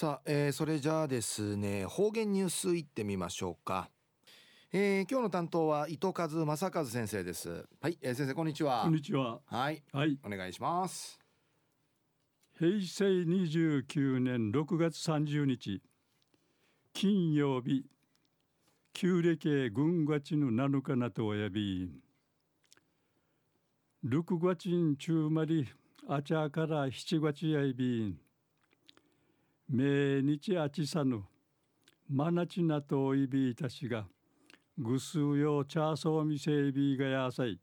さあ、えー、それじゃあですね方言ニュースいってみましょうか、えー、今日の担当は伊藤和正和先生です。はい、えー、先生こんにちは。こんにちは。はい。はい。お願いします。平成29年6月30日。金曜日。旧暦軍月の7日なとおやび。6月に中まりあちゃから7月やいび。ん命日あちさぬ。まなちなといびいたしがぐすうよチャーソーみせいびがやさい。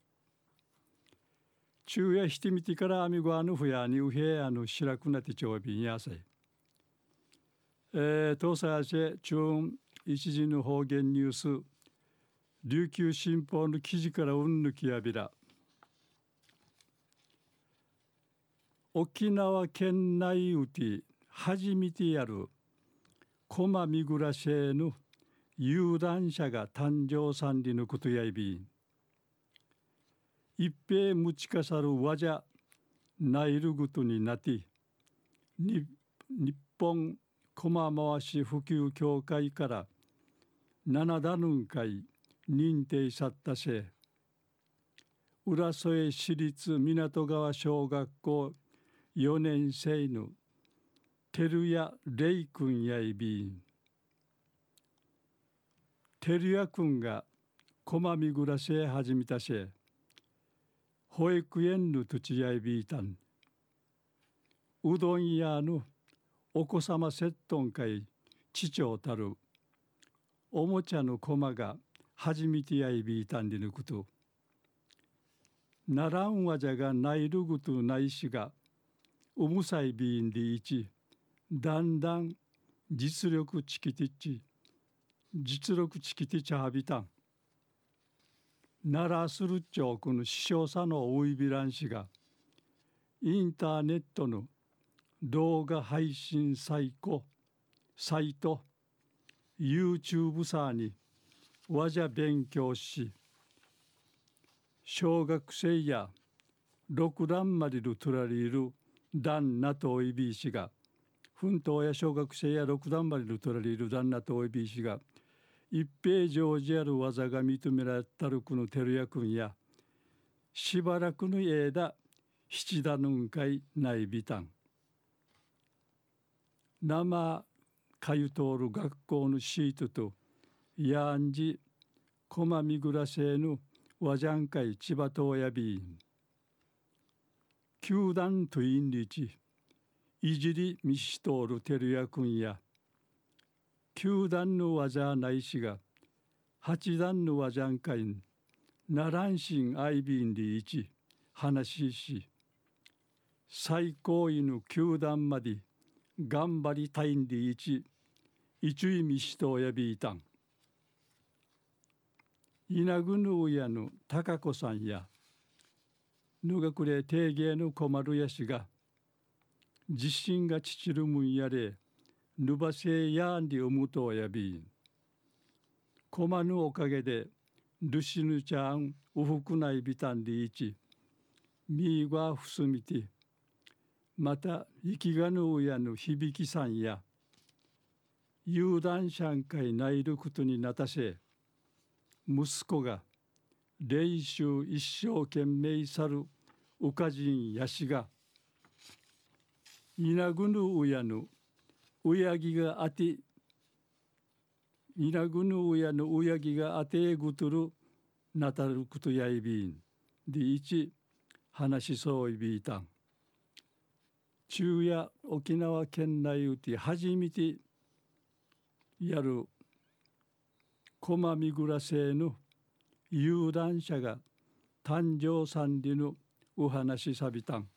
昼夜してみてからあみごあぬふやにうへあぬしらくなてちょうびんやさい。えー、東西アジェ中一時の方言ニュース。琉球新報の記事からうんぬきやびら。沖縄県内うて初めてやる駒見暮らしへの有段者が誕生さんりのことやいびん。一平むちかさるわじゃないるぐとになって日本駒回し普及協会から七田ぬん会認定さったせ。浦添市立港川小学校4年生の照屋玲君やいびん。照屋君が駒見暮らしへ始めたせ保育園の土地やいびいたん。うどん屋のお子様セットン会父長たる。おもちゃの駒が初めてやいびいたんでぬこと。ならんわじゃがないるぐとないしがおむさいびんでいちだんだん実力チキティッチ実力チキティチャハビタン。奈良するちょくの師匠さのおいびらんしがインターネットの動画配信サイコサイト YouTube さにわじゃ勉強し小学生や六段までるとられる旦那とおいびいしが奮闘や小学生や六段までるとられる旦那とおいびいしが一平常時ある技が認められたるくの照屋君やしばらくの間七田ぬんかいないびたん生かゆ通る学校のシートとやんじ駒見暮らせぬわじゃんかい千葉とやびん。球団といんりちいじりみし通る照屋君や九段の技ないしが八段の技んかいんならんしんあいびんりいち話しし最高位の九段まで頑張りたいんりいち一位みしとやびいたん稲ぐぬうやの高子さんやぬがくれ定芸の困るやしが自信がちちるむんやれぬばせやんりうむとやびん。こまぬおかげで、ルシヌちゃん、うふくないびたんりいち、みいがふすみて、また、生きがぬうやぬ響きさんや、有段者んかいないることになたせ、息子が、練習一生懸命さるうかじんやしが、いなぐぬうやぬうやぎがあていなぐぬうやのうやぎがあてぐとるなたることやいびんでいち話しそういびいたん中夜沖縄県内うて初めてやる駒見暮せの有段者が誕生さんでのお話しさびたん